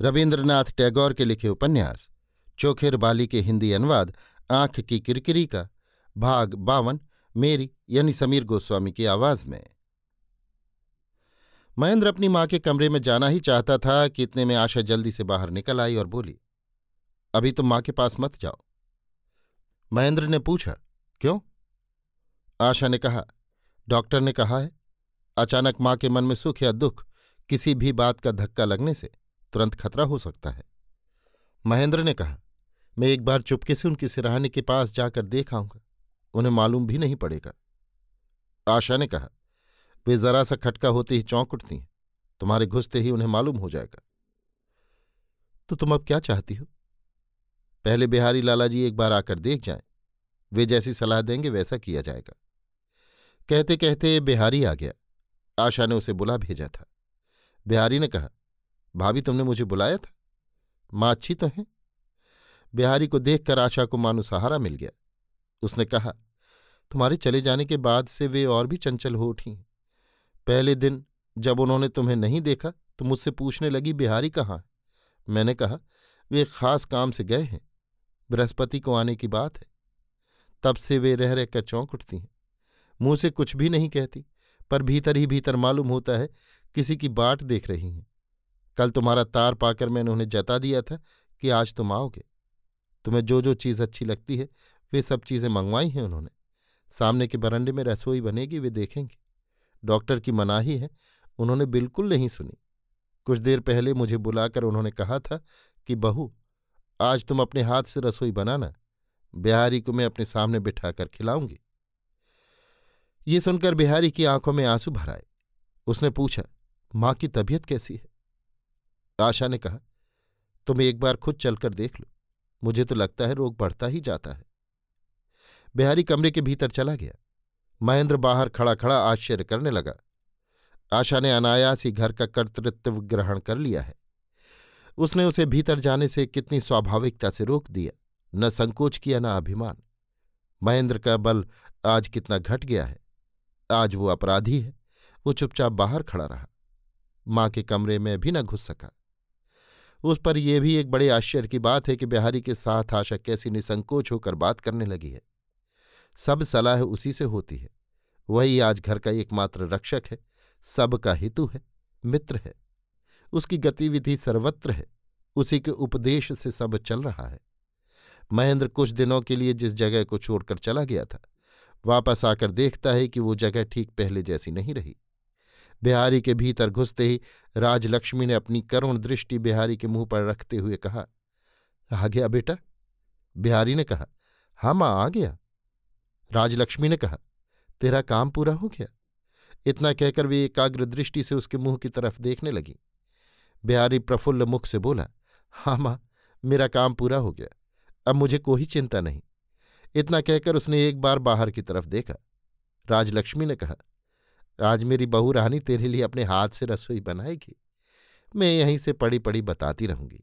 रविन्द्रनाथ टैगोर के लिखे उपन्यास, चोखेर बाली के हिंदी अनुवाद, आँख की किरकिरी का, भाग बावन, मेरी, यानी समीर गोस्वामी की आवाज़ में। महेंद्र अपनी माँ के कमरे में जाना ही चाहता था कि इतने में आशा जल्दी से बाहर निकल आई और बोली, अभी तुम माँ के पास मत जाओ। महेंद्र ने पूछा, क्यों? आशा ने कहा, डॉक्टर ने कहा है, अचानक माँ के मन में सुख या दुख, किसी भी बात का धक्का लगने से। तुरंत खतरा हो सकता है। महेंद्र ने कहा, मैं एक बार चुपके से उनकी सिराहने के पास जाकर देख आऊँगा। उन्हें मालूम भी नहीं पड़ेगा। आशा ने कहा, वे जरा सा खटका होते ही चौंक उठती हैं। तुम्हारे घुसते ही उन्हें मालूम हो जाएगा। तो तुम अब क्या चाहती हो? पहले बिहारी लालाजी एक बार आकर देख जाएँ। वे जैसी सलाह देंगे वैसा किया जाएगा। कहते कहते बिहारी आ गया। आशा ने उसे बुला भेजा था। बिहारी ने कहा भाभी, तुमने मुझे बुलाया था। माँ अच्छी तो है। बिहारी को देखकर आशा को मानो सहारा मिल गया। उसने कहा, तुम्हारे चले जाने के बाद से वे और भी चंचल हो उठी। पहले दिन जब उन्होंने तुम्हें नहीं देखा तो मुझसे पूछने लगी, बिहारी कहाँ मैंने कहा, वे खास काम से गए हैं। बृहस्पति को आने की बात है। तब से वे रह रहकर चौंक उठती हैं। मुँह से कुछ भी नहीं कहती, पर भीतर ही भीतर मालूम होता है, किसी की बाट देख रही हैं। कल तुम्हारा तार पाकर मैंने उन्हें जता दिया था कि आज तुम आओगे। तुम्हें जो जो चीज़ अच्छी लगती है, वे सब चीज़ें मंगवाई हैं उन्होंने। सामने के बरंडे में रसोई बनेगी, वे देखेंगे। डॉक्टर की मनाही है, उन्होंने बिल्कुल नहीं सुनी। कुछ देर पहले मुझे बुलाकर उन्होंने कहा था कि, बहू, आज तुम अपने हाथ से रसोई बनाना, बिहारी को मैं अपने सामने बिठाकर खिलाऊँगी। ये सुनकर बिहारी की आँखों में आँसू भर आए। उसने पूछा, माँ की तबीयत कैसी है? आशा ने कहा तुम एक बार खुद चलकर देख लो। मुझे तो लगता है रोग बढ़ता ही जाता है। बिहारी कमरे के भीतर चला गया। महेंद्र बाहर खड़ा खड़ा आश्चर्य करने लगा। आशा ने अनायास ही घर का कर्तृत्व ग्रहण कर लिया है। उसने उसे भीतर जाने से कितनी स्वाभाविकता से रोक दिया, न संकोच किया, न अभिमान। महेंद्र का बल आज कितना घट गया है। आज वो अपराधी है। वो चुपचाप बाहर खड़ा रहा। माँ के कमरे में भी न घुस सका। उस पर यह भी एक बड़े आश्चर्य की बात है कि बिहारी के साथ आशा कैसी निसंकोच होकर बात करने लगी है। सब सलाह उसी से होती है। वही आज घर का एकमात्र रक्षक है। सबका हितु है। मित्र है। उसकी गतिविधि सर्वत्र है। उसी के उपदेश से सब चल रहा है। महेंद्र कुछ दिनों के लिए जिस जगह को छोड़कर चला गया था, वापस आकर देखता है कि वो जगह ठीक पहले जैसी नहीं रही। बिहारी के भीतर घुसते ही राजलक्ष्मी ने अपनी करुण दृष्टि बिहारी के मुँह पर रखते हुए कहा, आ गया बेटा? बिहारी ने कहा हाँ माँ, आ गया। राजलक्ष्मी ने कहा, तेरा काम पूरा हो गया? इतना कहकर वे एकाग्र दृष्टि से उसके मुँह की तरफ़ देखने लगी। बिहारी प्रफुल्ल मुख से बोला हाँ माँ, मेरा काम पूरा हो गया। अब मुझे कोई चिंता नहीं। इतना कहकर उसने एक बार बाहर की तरफ़ देखा। राजलक्ष्मी ने कहा आज मेरी बहू रानी तेरे लिए अपने हाथ से रसोई बनाएगी। मैं यहीं से पड़ी पड़ी बताती रहूँगी।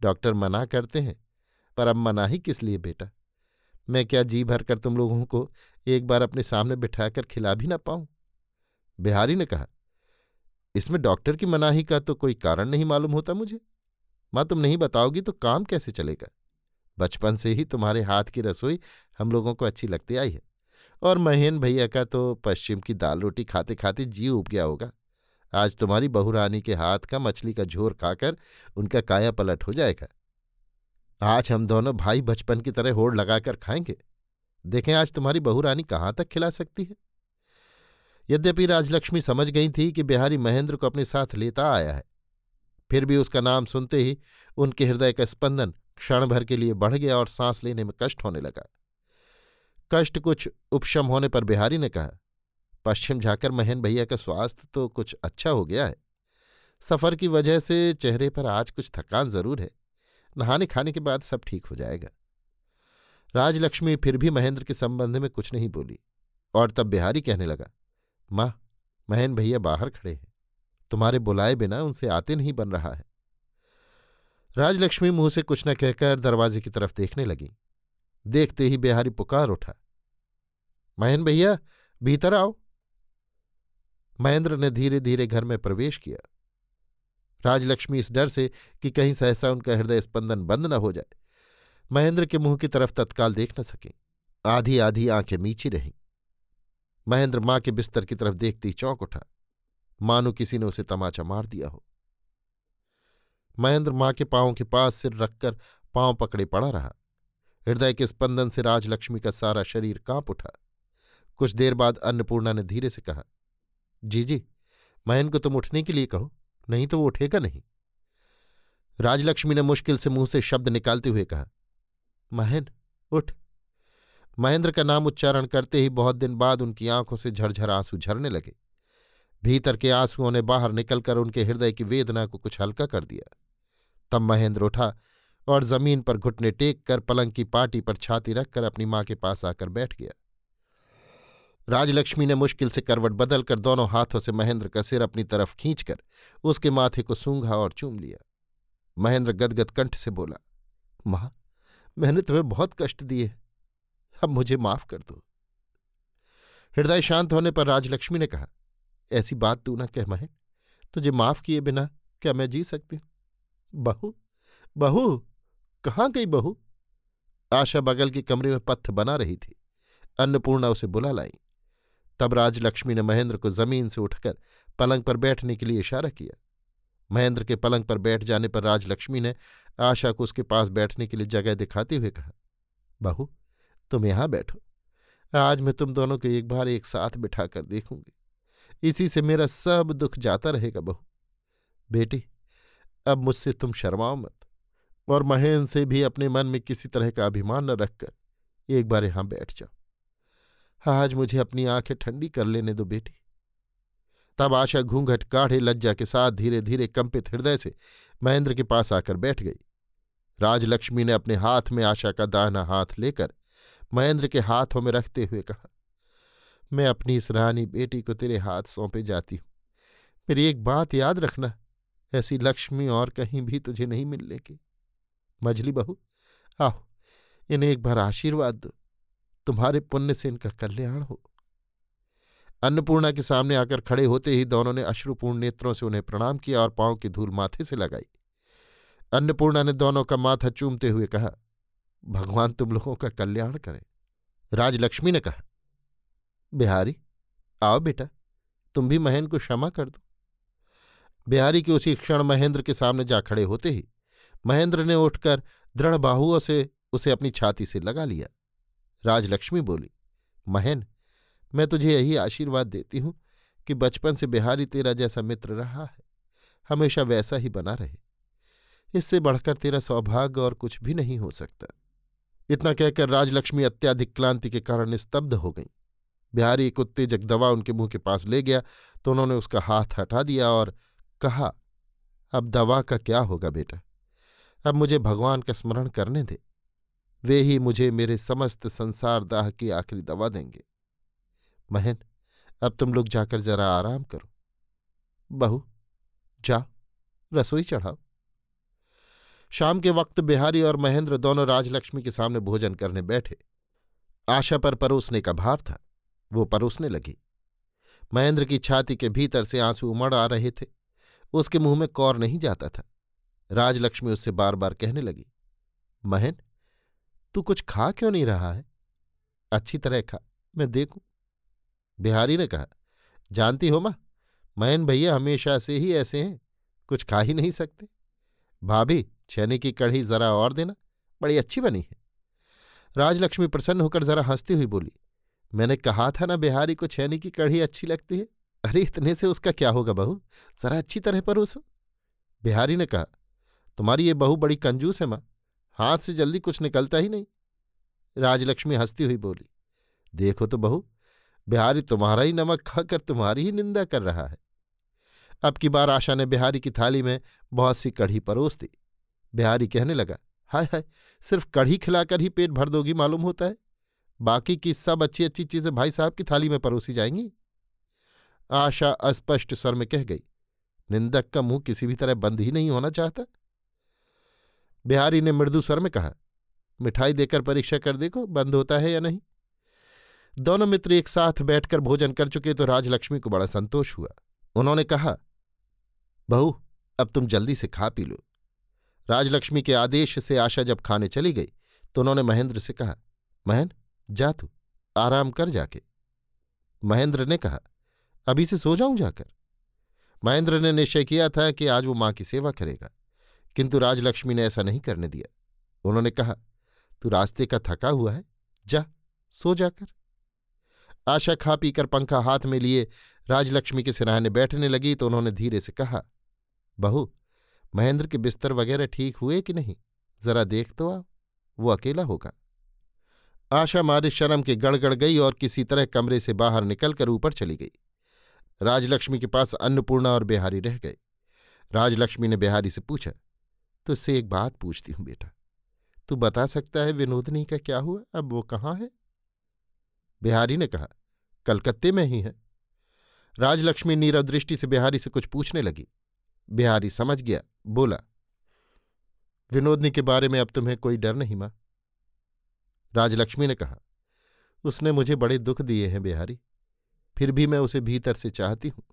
डॉक्टर मना करते हैं, पर अब मना ही किस लिए बेटा? मैं क्या जी भर कर तुम लोगों को एक बार अपने सामने बिठाकर खिला भी ना पाऊँ? बिहारी ने कहा, इसमें डॉक्टर की मनाही का तो कोई कारण नहीं मालूम होता मुझे। माँ, तुम नहीं बताओगी तो काम कैसे चलेगा? बचपन से ही तुम्हारे हाथ की रसोई हम लोगों को अच्छी लगती आई है। और महेन भैया का तो पश्चिम की दाल रोटी खाते खाते जी उब गया होगा। आज तुम्हारी बहुरानी के हाथ का मछली का झोर खाकर उनका काया पलट हो जाएगा। आज हम दोनों भाई बचपन की तरह होड़ लगाकर खाएँगे। देखें, आज तुम्हारी बहुरानी कहाँ तक खिला सकती है? यद्यपि राजलक्ष्मी समझ गई थी कि बिहारी महेंद्र को अपने साथ लेता आया है, फिर भी उसका नाम सुनते ही उनके हृदय का स्पंदन क्षण भर के लिए बढ़ गया और सांस लेने में कष्ट होने लगा। कष्ट कुछ उपशम होने पर बिहारी ने कहा, पश्चिम जाकर महन भैया का स्वास्थ्य तो कुछ अच्छा हो गया है। सफ़र की वजह से चेहरे पर आज कुछ थकान ज़रूर है। नहाने खाने के बाद सब ठीक हो जाएगा राजलक्ष्मी फिर भी महेंद्र के संबंध में कुछ नहीं बोली और तब बिहारी कहने लगा, माँ, महन भैया बाहर खड़े हैं। तुम्हारे बुलाए बिना उनसे आते नहीं बन रहा है राजलक्ष्मी मुँह से कुछ न कहकर दरवाजे की तरफ़ देखने लगी। देखते ही बिहारी पुकार उठा। महन भैया, भीतर आओ। महेंद्र ने धीरे धीरे घर में प्रवेश किया। राजलक्ष्मी इस डर से कि कहीं सहसा उनका हृदय स्पंदन बंद न हो जाए। महेंद्र के मुँह की तरफ़ तत्काल देख न सके। आधी आधी आँखें मीची रहीं। महेंद्र माँ के बिस्तर की तरफ़ देखते ही चौंक उठा। मानो किसी ने उसे तमाचा मार दिया हो। महेंद्र माँ के पांवों के पास सिर रखकर पाँव पकड़े पड़ा रहा। हृदय के स्पंदन से राजलक्ष्मी का सारा शरीर काँप उठा। कुछ देर बाद अन्नपूर्णा ने धीरे से कहा, जी जी महेंद्र को तुम उठने के लिए कहो, नहीं तो वो उठेगा नहीं। राजलक्ष्मी ने मुश्किल से मुँह से शब्द निकालते हुए कहा महेन उठ। महेंद्र का नाम उच्चारण करते ही बहुत दिन बाद उनकी आँखों से झरझर आँसू झरने लगे। भीतर के आंसुओं ने बाहर निकलकर उनके हृदय की वेदना को कुछ हल्का कर दिया। तब महेंद्र उठा और ज़मीन पर घुटने टेक कर पलंग की पाटी पर छाती रखकर अपनी माँ के पास आकर बैठ गया। राजलक्ष्मी ने मुश्किल से करवट बदलकर दोनों हाथों से महेंद्र का सिर अपनी तरफ़ खींचकर उसके माथे को सूंघा और चूम लिया। महेंद्र गदगद कंठ से बोला, माँ, मैंने तुम्हें बहुत कष्ट दिए, अब मुझे माफ़ कर दो। हृदय शांत होने पर राजलक्ष्मी ने कहा, ऐसी बात तू ना कह महें तुझे माफ़ किए बिना क्या मैं जी सकती हूँ? बहू बहू कहाँ गई बहू? आशा बगल के कमरे में पत्थ बना रही थी। अन्नपूर्णा उसे बुला लाई। तब राजलक्ष्मी ने महेंद्र को ज़मीन से उठकर पलंग पर बैठने के लिए इशारा किया। महेंद्र के पलंग पर बैठ जाने पर राजलक्ष्मी ने आशा को उसके पास बैठने के लिए जगह दिखाते हुए कहा, बहू, तुम यहाँ बैठो। आज मैं तुम दोनों को एक बार एक साथ बिठाकर देखूँगी। इसी से मेरा सब दुख जाता रहेगा बहू। बेटी, अब मुझसे तुम शर्माओ मत। और महेंद्र से भी अपने मन में किसी तरह का अभिमान न रखकर एक बार यहाँ बैठ जाओ। आज मुझे अपनी आँखें ठंडी कर लेने दो बेटी। तब आशा घूंघट काढ़े लज्जा के साथ धीरे धीरे कंपित हृदय से महेंद्र के पास आकर बैठ गई। राजलक्ष्मी ने अपने हाथ में आशा का दाहना हाथ लेकर महेंद्र के हाथों में रखते हुए कहा, मैं अपनी इस रानी बेटी को तेरे हाथ सौंपे जाती हूँ। मेरी एक बात याद रखना, ऐसी लक्ष्मी और कहीं भी तुझे नहीं मिलने की मझली बहू, आओ, इन्हें एक बार आशीर्वाद दो, तुम्हारे पुण्य से इनका कल्याण हो। अन्नपूर्णा के सामने आकर खड़े होते ही दोनों ने अश्रुपूर्ण नेत्रों से उन्हें प्रणाम किया और पाँव की धूल माथे से लगाई। अन्नपूर्णा ने दोनों का माथा चूमते हुए कहा, भगवान तुम लोगों का कल्याण करें। राजलक्ष्मी ने कहा, बिहारी, आओ बेटा, तुम भी महेंद्र को क्षमा कर दो। बिहारी के उसी क्षण महेंद्र के सामने जा खड़े होते ही महेंद्र ने उठकर दृढ़ बाहुओं से उसे अपनी छाती से लगा लिया। राजलक्ष्मी बोली, महन, मैं तुझे यही आशीर्वाद देती हूँ कि बचपन से बिहारी तेरा जैसा मित्र रहा है, हमेशा वैसा ही बना रहे। इससे बढ़कर तेरा सौभाग्य और कुछ भी नहीं हो सकता। इतना कहकर राजलक्ष्मी अत्याधिक क्लांति के कारण स्तब्ध हो गई। बिहारी एक उत्तेजक दवा उनके मुँह के पास ले गया तो उन्होंने उसका हाथ हटा दिया और कहा, अब दवा का क्या होगा बेटा? अब मुझे भगवान का स्मरण करने दे। वे ही मुझे मेरे समस्त संसार दाह की आखिरी दवा देंगे। महन अब तुम लोग जाकर जरा आराम करो। बहू, जा, रसोई चढ़ाओ। शाम के वक्त बिहारी और महेंद्र दोनों राजलक्ष्मी के सामने भोजन करने बैठे। आशा पर परोसने का भार था। वो परोसने लगी। महेंद्र की छाती के भीतर से आँसू उमड़ आ रहे थे। उसके मुँह में कौर नहीं जाता था। राजलक्ष्मी उससे बार बार कहने लगी, महन, तू कुछ खा क्यों नहीं रहा है? अच्छी तरह खा, मैं देखूँ। बिहारी ने कहा, जानती हो माँ, महन भैया हमेशा से ही ऐसे हैं, कुछ खा ही नहीं सकते। भाभी, छेने की कढ़ी जरा और देना, बड़ी अच्छी बनी है। राजलक्ष्मी प्रसन्न होकर जरा हंसती हुई बोली, मैंने कहा था ना बिहारी को छैनी की कढ़ी अच्छी लगती है? अरे, इतने से उसका क्या होगा बहू? जरा अच्छी तरह परोसो। बिहारी ने कहा तुम्हारी ये बहू बड़ी कंजूस है माँ। हाथ से जल्दी कुछ निकलता ही नहीं। राजलक्ष्मी हंसती हुई बोली, देखो तो बहू, बिहारी तुम्हारा ही नमक खाकर तुम्हारी ही निंदा कर रहा है। अब की बार आशा ने बिहारी की थाली में बहुत सी कढ़ी परोस दी। बिहारी कहने लगा, हाय हाय, सिर्फ़ कढ़ी खिलाकर ही पेट भर दोगी मालूम होता है। बाकी की सब अच्छी अच्छी चीज़ें भाई साहब की थाली में परोसी जाएँगी। आशा अस्पष्ट स्वर में कह गई, निंदक का मुँह किसी भी तरह बंद ही नहीं होना चाहता। बिहारी ने मृदु स्वर में कहा, मिठाई देकर परीक्षा कर देखो, बंद होता है या नहीं? दोनों मित्र एक साथ बैठकर भोजन कर चुके तो राजलक्ष्मी को बड़ा संतोष हुआ। उन्होंने कहा, बहू, अब तुम जल्दी से खा पी लो। राजलक्ष्मी के आदेश से आशा जब खाने चली गई तो उन्होंने महेंद्र से कहा महेंद्र जा तू, आराम कर जाके। महेंद्र ने कहा, अभी से सो जाऊँ जाकर? महेंद्र ने निश्चय किया था कि आज वो माँ की सेवा करेगा। किंतु राजलक्ष्मी ने ऐसा नहीं करने दिया। उन्होंने कहा, तू रास्ते का थका हुआ है, जा, सो जाकर। आशा खा पीकर पंखा हाथ में लिए राजलक्ष्मी के सिराहने बैठने लगी तो उन्होंने धीरे से कहा, बहू, महेंद्र के बिस्तर वगैरह ठीक हुए कि नहीं? जरा देख तो आओ, वो अकेला होगा। आशा मारे शर्म के गड़गड़ गई और किसी तरह कमरे से बाहर निकलकर ऊपर चली गई। राजलक्ष्मी के पास अन्नपूर्णा और बिहारी रह गए। राजलक्ष्मी ने बिहारी से पूछा तुझसे एक बात पूछती हूँ बेटा। तू बता सकता है विनोदनी का क्या हुआ? अब वो कहाँ है? बिहारी ने कहा, कलकत्ते में ही है। राजलक्ष्मी नीरव दृष्टि से बिहारी से कुछ पूछने लगी। बिहारी समझ गया, बोला, विनोदनी के बारे में अब तुम्हें कोई डर नहीं माँ। राजलक्ष्मी ने कहा, उसने मुझे बड़े दुख दिए हैं बिहारी, फिर भी मैं उसे भीतर से चाहती हूँ।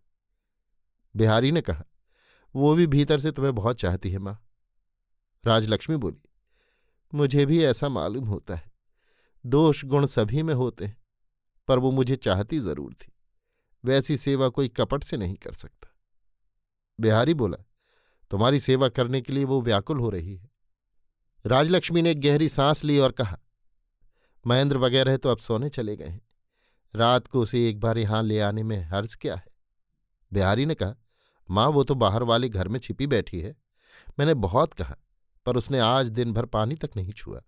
बिहारी ने कहा, वो भी भीतर से तुम्हें बहुत चाहती है माँ। राजलक्ष्मी बोली, मुझे भी ऐसा मालूम होता है। दोष गुण सभी में होते हैं, पर वो मुझे चाहती ज़रूर थी। वैसी सेवा कोई कपट से नहीं कर सकता। बिहारी बोला, तुम्हारी सेवा करने के लिए वो व्याकुल हो रही है। राजलक्ष्मी ने गहरी सांस ली और कहा, महेंद्र वगैरह तो अब सोने चले गए हैं। रात को उसे एक बार यहाँ ले आने में हर्ज क्या है? बिहारी ने कहा, माँ, वो तो बाहर वाले घर में छिपी बैठी है। मैंने बहुत कहा पर उसने आज दिन भर पानी तक नहीं छुआ।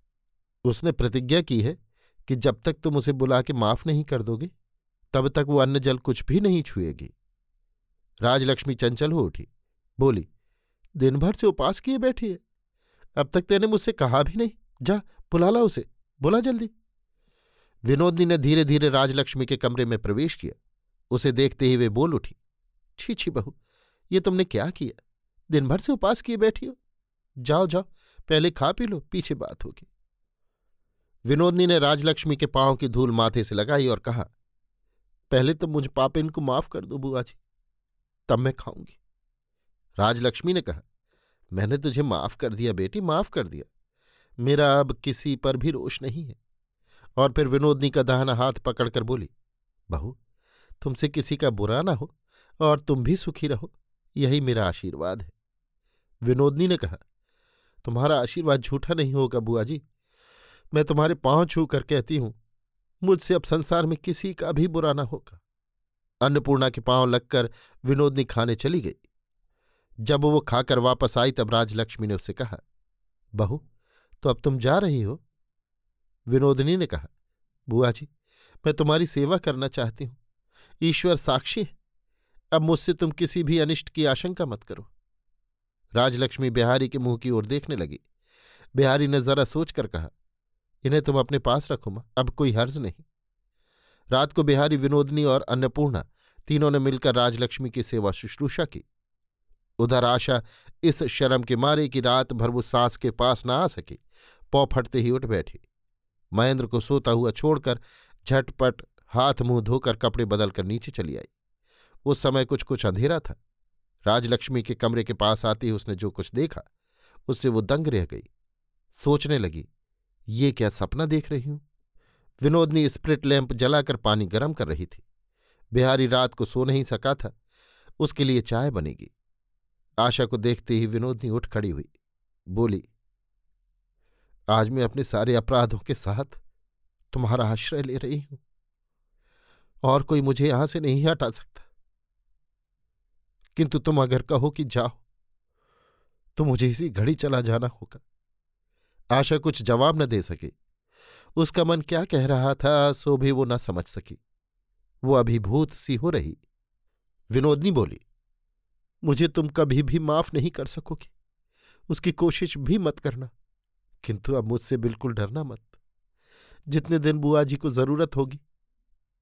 उसने प्रतिज्ञा की है कि जब तक तुम उसे बुला के माफ़ नहीं कर दोगे, तब तक वो अन्न जल कुछ भी नहीं छुएगी। राजलक्ष्मी चंचल हो उठी, बोली, दिन भर से उपास किए बैठी है। अब तक तेने मुझसे कहा भी नहीं। जा, बुला ला उसे। बुला जल्दी। विनोदनी ने धीरे धीरे राजलक्ष्मी के कमरे में प्रवेश किया। उसे देखते ही वे बोल उठी, छी छी बहू, ये तुमने क्या किया? दिन भर से उपास किए बैठी हो? जाओ जाओ, पहले खा पी लो, पीछे बात होगी। विनोदनी ने राजलक्ष्मी के पाँव की धूल माथे से लगाई और कहा, पहले तो मुझ पापिन को माफ़ कर दो बुआ जी, तब मैं खाऊँगी। राजलक्ष्मी ने कहा, मैंने तुझे माफ़ कर दिया बेटी, माफ़ कर दिया। मेरा अब किसी पर भी रोष नहीं है। और फिर विनोदनी का दाहना हाथ पकड़कर बोली, बहू, तुमसे किसी का बुरा ना हो और तुम भी सुखी रहो, यही मेरा आशीर्वाद है। विनोदनी ने कहा तुम्हारा आशीर्वाद झूठा नहीं होगा, बुआ जी। मैं तुम्हारे पाँव छू कर कहती हूँ, मुझसे अब संसार में किसी का भी बुरा ना होगा। अन्नपूर्णा के पाँव लगकर विनोदनी खाने चली गई। जब वो खाकर वापस आई तब राजलक्ष्मी ने उससे कहा, बहू तो अब तुम जा रही हो? विनोदनी ने कहा, बुआ जी, मैं तुम्हारी सेवा करना चाहती हूँ। ईश्वर साक्षी है। अब मुझसे तुम किसी भी अनिष्ट की आशंका मत करो। राजलक्ष्मी बिहारी के मुँह की ओर देखने लगी। बिहारी ने जरा सोचकर कहा, इन्हें तुम अपने पास रखो माँ, अब कोई हर्ज नहीं। रात को बिहारी विनोदनी और अन्नपूर्णा तीनों ने मिलकर राजलक्ष्मी की सेवा शुश्रूषा की। उधर आशा इस शर्म के मारे कि रात भर वो सांस के पास ना आ सकी, पौ फटते ही उठ बैठी। महेंद्र को सोता हुआ छोड़कर झटपट हाथ मुँह धोकर कपड़े बदलकर नीचे चली आई। उस समय कुछ कुछ अंधेरा था। राजलक्ष्मी के कमरे के पास आते ही उसने जो कुछ देखा, उससे वो दंग रह गई। सोचने लगी, ये क्या सपना देख रही हूँ? विनोदनी स्प्रिट लैंप जलाकर पानी गर्म कर रही थी। बिहारी रात को सो नहीं सका था, उसके लिए चाय बनेगी। आशा को देखते ही विनोदनी उठ खड़ी हुई, बोली, आज मैं अपने सारे अपराधों के साथ तुम्हारा आश्रय ले रही हूँ और कोई मुझे यहाँ से नहीं हटा सकता। किंतु तुम अगर कहो कि जाओ तो मुझे इसी घड़ी चला जाना होगा। आशा कुछ जवाब न दे सकी। उसका मन क्या कह रहा था, सो भी वो न समझ सकी। वो अभिभूत सी हो रही। विनोदनी बोली, मुझे तुम कभी भी माफ़ नहीं कर सकोगे। उसकी कोशिश भी मत करना। किंतु अब मुझसे बिल्कुल डरना मत। जितने दिन बुआ जी को ज़रूरत होगी,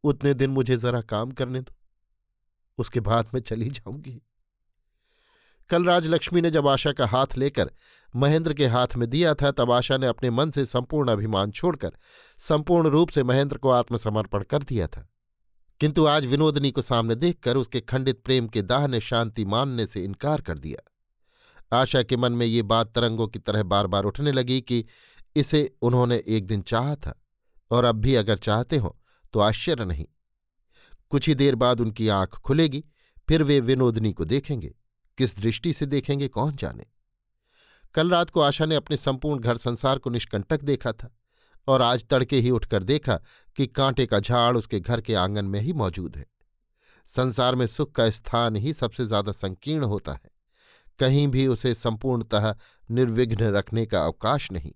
उतने दिन मुझे जरा काम करने दो। उसके बाद मैं चली जाऊँगी। कल राजलक्ष्मी ने जब आशा का हाथ लेकर महेंद्र के हाथ में दिया था, तब आशा ने अपने मन से संपूर्ण अभिमान छोड़कर संपूर्ण रूप से महेंद्र को आत्मसमर्पण कर दिया था। किंतु आज विनोदनी को सामने देखकर उसके खंडित प्रेम के दाह ने शांति मानने से इनकार कर दिया। आशा के मन में ये बात तरंगों की तरह बार बार उठने लगी कि इसे उन्होंने एक दिन चाहा था, और अब भी अगर चाहते हो तो आश्चर्य नहीं। कुछ ही देर बाद उनकी आँख खुलेगी, फिर वे विनोदनी को देखेंगे। किस दृष्टि से देखेंगे, कौन जाने? कल रात को आशा ने अपने संपूर्ण घर संसार को निष्कंटक देखा था और आज तड़के ही उठकर देखा कि कांटे का झाड़ उसके घर के आँगन में ही मौजूद है। संसार में सुख का स्थान ही सबसे ज़्यादा संकीर्ण होता है। कहीं भी उसे संपूर्णतः निर्विघ्न रखने का अवकाश नहीं।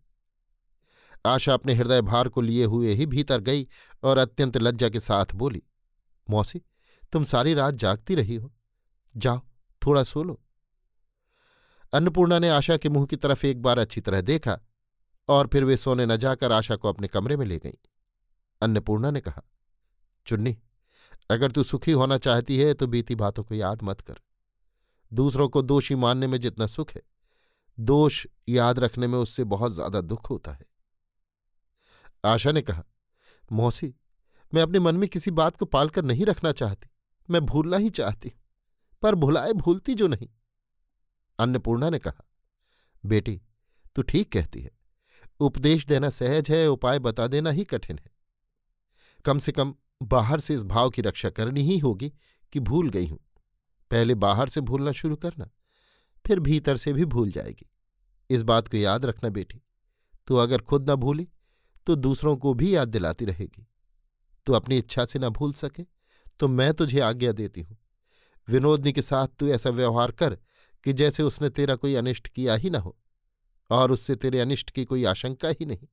आशा अपने हृदय भार को लिए हुए ही भीतर गई और अत्यंत लज्जा के साथ बोली मौसी, तुम सारी रात जागती रही हो। जाओ, थोड़ा सो लो। अन्नपूर्णा ने आशा के मुँह की तरफ़ एक बार अच्छी तरह देखा और फिर वे सोने न जाकर आशा को अपने कमरे में ले गईं। अन्नपूर्णा ने कहा, चुन्नी, अगर तू सुखी होना चाहती है तो बीती बातों को याद मत कर। दूसरों को दोषी मानने में जितना सुख है, दोष याद रखने में उससे बहुत ज़्यादा दुख होता है। आशा ने कहा, मौसी मैं अपने मन में किसी बात को पालकर नहीं रखना चाहती। मैं भूलना ही चाहती। हूँ पर भुलाए भूलती जो नहीं। अन्नपूर्णा ने कहा, बेटी, तू ठीक कहती है। उपदेश देना सहज है, उपाय बता देना ही कठिन है। कम से कम बाहर से इस भाव की रक्षा करनी ही होगी कि भूल गई हूँ। पहले बाहर से भूलना शुरू करना, फिर भीतर से भी भूल जाएगी। इस बात को याद रखना बेटी। तू अगर खुद न भूली तो दूसरों को भी याद दिलाती रहेगी। तू अपनी इच्छा से न भूल सके तो मैं तुझे आज्ञा देती हूँ। विनोदनी के साथ तू ऐसा व्यवहार कर कि जैसे उसने तेरा कोई अनिष्ट किया ही न हो, और उससे तेरे अनिष्ट की कोई आशंका ही नहीं।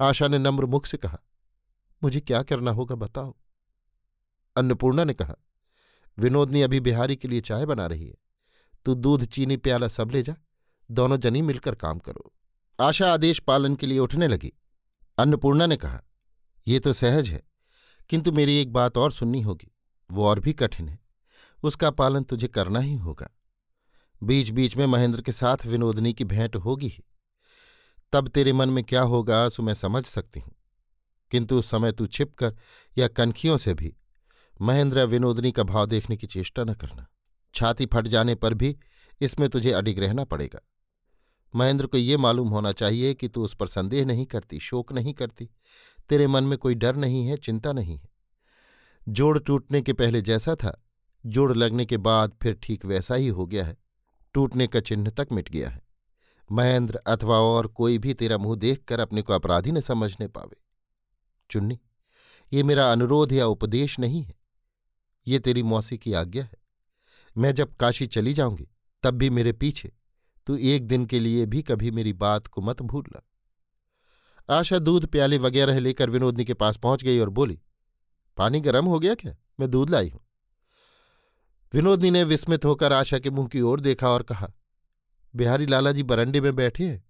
आशा ने नम्र मुख से कहा, मुझे क्या करना होगा बताओ? अन्नपूर्णा ने कहा, विनोदनी अभी बिहारी के लिए चाय बना रही है। तू दूध, चीनी, प्याला सब ले जा, दोनों जनी मिलकर काम करो। आशा आदेश पालन के लिए उठने लगी। अन्नपूर्णा ने कहा ये तो सहज है, किंतु मेरी एक बात और सुननी होगी, वो और भी कठिन है, उसका पालन तुझे करना ही होगा। बीच बीच में महेंद्र के साथ विनोदनी की भेंट होगी ही। तब तेरे मन में क्या होगा, सो मैं समझ सकती हूँ। किंतु उस समय तू छिपकर या कनखियों से भी, महेंद्र विनोदनी का भाव देखने की चेष्टा न करना। छाती फट जाने पर भी इसमें तुझे अडिग रहना पड़ेगा। महेंद्र को ये मालूम होना चाहिए कि तू उस पर संदेह नहीं करती, शोक नहीं करती। तेरे मन में कोई डर नहीं है, चिंता नहीं है। जोड़ टूटने के पहले जैसा था, जोड़ लगने के बाद फिर ठीक वैसा ही हो गया है, टूटने का चिन्ह तक मिट गया है। महेंद्र अथवा और कोई भी तेरा मुँह देखकर अपने को अपराधी न समझने पावे। चुन्नी, ये मेरा अनुरोध या उपदेश नहीं है। ये तेरी मौसी की आज्ञा है। मैं जब काशी चली जाऊँगी, तब भी मेरे पीछे, तू एक दिन के लिए भी कभी मेरी बात को मत भूलना। आशा दूध, प्याले वगैरह लेकर विनोदनी के पास पहुँच गई और बोली, पानी गर्म हो गया क्या? मैं दूध लाई हूँ। विनोदनी ने विस्मित होकर आशा के मुँह की ओर देखा और कहा, बिहारी लाला जी बरंडे में बैठे हैं।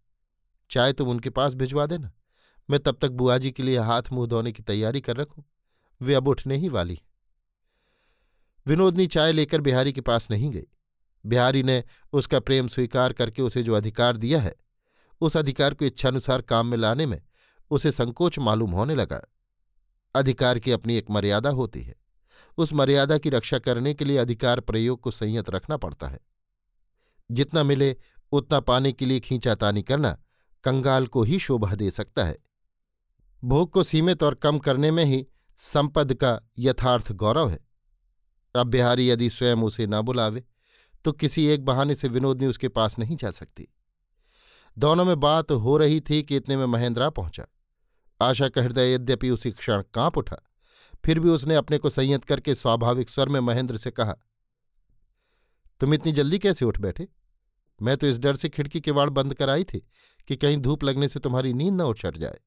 चाय तुम उनके पास भिजवा देना। मैं तब तक बुआ जी के लिए हाथ मुँह धोने की तैयारी कर रखूँ। वे अब उठने ही वाली है। विनोदनी चाय लेकर बिहारी के पास नहीं गई। बिहारी ने उसका प्रेम स्वीकार करके उसे जो अधिकार दिया है उस अधिकार को इच्छानुसार काम में लाने में उसे संकोच मालूम होने लगा। अधिकार की अपनी एक मर्यादा होती है। उस मर्यादा की रक्षा करने के लिए अधिकार प्रयोग को संयत रखना पड़ता है। जितना मिले, उतना पाने के लिए खींचातानी करना कंगाल को ही शोभा दे सकता है। भोग को सीमित और कम करने में ही संपद का यथार्थ गौरव है। अब बिहारी यदि स्वयं उसे न बुलावे तो किसी एक बहाने से विनोदनी उसके पास नहीं जा सकती। दोनों में बात हो रही थी कि इतने में महेंद्रा पहुँचा। आशा का हृदय यद्यपि उसी क्षण काँप उठा। फिर भी उसने अपने को संयत करके स्वाभाविक स्वर में महेंद्र से कहा, तुम इतनी जल्दी कैसे उठ बैठे? मैं तो इस डर से खिड़की के वाड़ बंद कराई थी कि कहीं धूप लगने से तुम्हारी नींद न उछट जाए।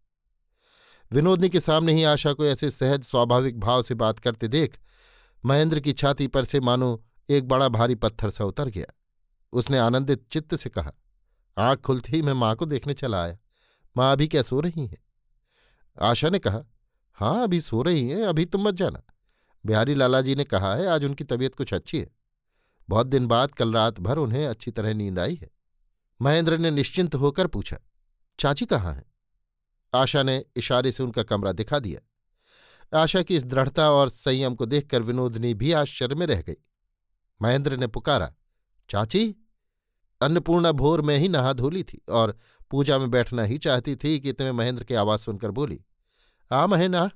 विनोदनी के सामने ही आशा को ऐसे सहज स्वाभाविक भाव से बात करते देख महेंद्र की छाती पर से मानो एक बड़ा भारी पत्थर सा उतर गया। उसने आनंदित चित्त से कहा आँख खुलते ही मैं माँ को देखने चला आया। माँ अभी क्या सो रही हैं? आशा ने कहा हाँ अभी सो रही हैं, अभी तुम मत जाना। बिहारी लाला जी ने कहा है, आज उनकी तबीयत कुछ अच्छी है। बहुत दिन बाद कल रात भर उन्हें अच्छी तरह नींद आई है। महेंद्र ने निश्चिंत होकर पूछा, चाची कहाँ हैं? आशा ने इशारे से उनका कमरा दिखा दिया। आशा की इस दृढ़ता और संयम को देखकर विनोदनी भी आश्चर्य में रह गई। महेंद्र ने पुकारा, चाची? अन्नपूर्णा भोर में ही नहा धोली थी और पूजा में बैठना ही चाहती थी कि इतने महेंद्र की आवाज़ सुनकर बोली, आ महेना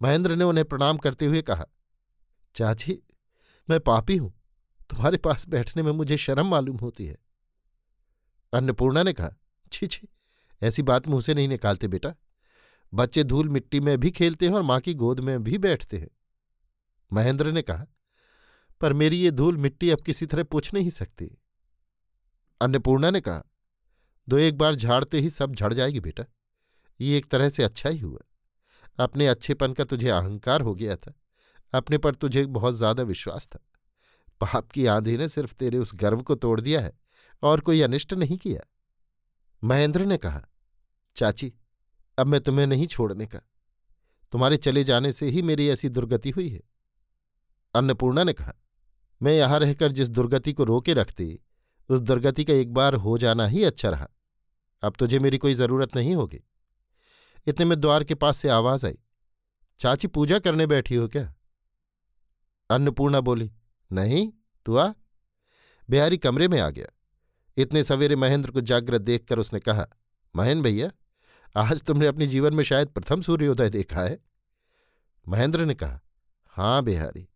महेंद्र ने उन्हें प्रणाम करते हुए कहा, चाची, मैं पापी हूँ, तुम्हारे पास बैठने में मुझे शर्म मालूम होती है। अन्नपूर्णा ने कहा, छी छी, ऐसी बात मुँह से नहीं निकालते बेटा, बच्चे धूल मिट्टी में भी खेलते हैं और माँ की गोद में भी बैठते हैं। महेंद्र ने कहा, पर मेरी ये धूल मिट्टी अब किसी तरह पूछ नहीं सकती। अन्नपूर्णा ने कहा, दो एक बार झाड़ते ही सब झड़ जाएगी बेटा। ये एक तरह से अच्छा ही हुआ। अपने अच्छेपन का तुझे अहंकार हो गया था। अपने पर तुझे बहुत ज़्यादा विश्वास था। पाप की आंधी ने सिर्फ़ तेरे उस गर्व को तोड़ दिया है और कोई अनिष्ट नहीं किया। महेंद्र ने कहा, चाची, अब मैं तुम्हें नहीं छोड़ने का। तुम्हारे चले जाने से ही मेरी ऐसी दुर्गति हुई है। अन्नपूर्णा ने कहा, मैं यहाँ रहकर जिस दुर्गति को रोके रखती उस दुर्गति का एक बार हो जाना ही अच्छा रहा। अब तुझे मेरी कोई ज़रूरत नहीं होगी। इतने में द्वार के पास से आवाज़ आई। चाची, पूजा करने बैठी हो क्या? अन्नपूर्णा बोली, नहीं, तू आ। बिहारी कमरे में आ गया। इतने सवेरे महेंद्र को जागृत देखकर उसने कहा, महेन भैया, आज तुमने अपने जीवन में शायद प्रथम सूर्योदय देखा है। महेंद्र ने कहा, हाँ बिहारी,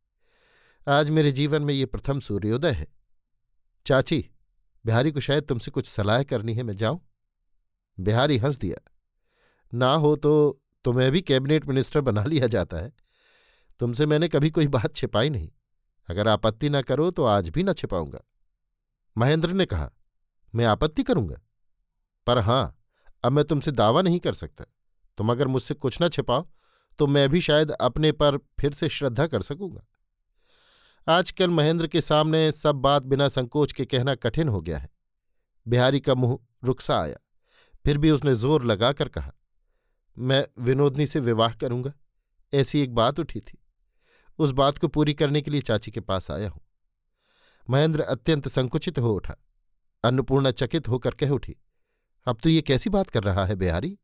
आज मेरे जीवन में ये प्रथम सूर्योदय है। चाची बिहारी को शायद तुमसे कुछ सलाह करनी है, मैं जाऊँ? बिहारी हंस दिया। ना हो तो तुम्हें भी कैबिनेट मिनिस्टर बना लिया जाता है। तुमसे मैंने कभी कोई बात छिपाई नहीं। अगर आपत्ति न करो तो आज भी न छिपाऊँगा। महेंद्र ने कहा, मैं आपत्ति करूँगा? पर हाँ, अब मैं तुमसे दावा नहीं कर सकता। तुम अगर मुझसे कुछ न छिपाओ तो मैं भी शायद अपने पर फिर से श्रद्धा कर सकूँगा। आजकल महेंद्र के सामने सब बात बिना संकोच के कहना कठिन हो गया है। बिहारी का मुँह रुखसा आया, फिर भी उसने ज़ोर लगाकर कहा, मैं विनोदनी से विवाह करूँगा, ऐसी एक बात उठी थी। उस बात को पूरी करने के लिए चाची के पास आया हूँ। महेंद्र अत्यंत संकुचित हो उठा, अन्नपूर्णा चकित होकर कह उठी, अब तो ये कैसी बात कर रहा है बिहारी?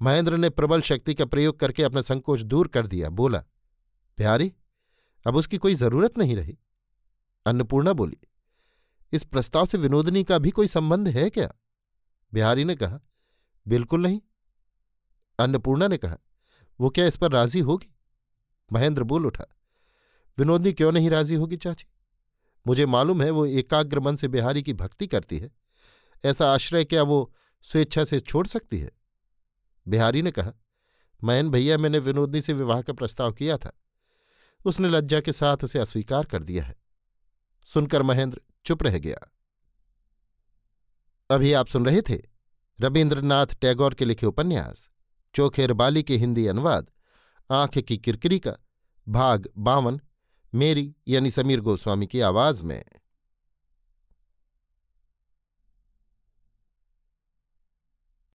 महेंद्र ने प्रबल शक्ति का प्रयोग करके अपना संकोच दूर कर दिया, बोला, बिहारी अब उसकी कोई ज़रूरत नहीं रही। अन्नपूर्णा बोली, इस प्रस्ताव से विनोदनी का भी कोई संबंध है क्या? बिहारी ने कहा, बिल्कुल नहीं। अन्नपूर्णा ने कहा, वो क्या इस पर राज़ी होगी? महेंद्र बोल उठा, विनोदनी क्यों नहीं राज़ी होगी चाची? मुझे मालूम है वो एकाग्र मन से बिहारी की भक्ति करती है। ऐसा आश्रय क्या वो स्वेच्छा से छोड़ सकती है? बिहारी ने कहा मैन भैया, मैंने विनोदनी से विवाह का प्रस्ताव किया था। उसने लज्जा के साथ उसे अस्वीकार कर दिया है। सुनकर महेंद्र चुप रह गया। अभी आप सुन रहे थे रविन्द्रनाथ टैगोर के लिखे उपन्यास, चोखेर बाली के हिंदी अनुवाद, आँख की किरकिरी का भाग बावन, मेरी यानी समीर गोस्वामी की आवाज़ में।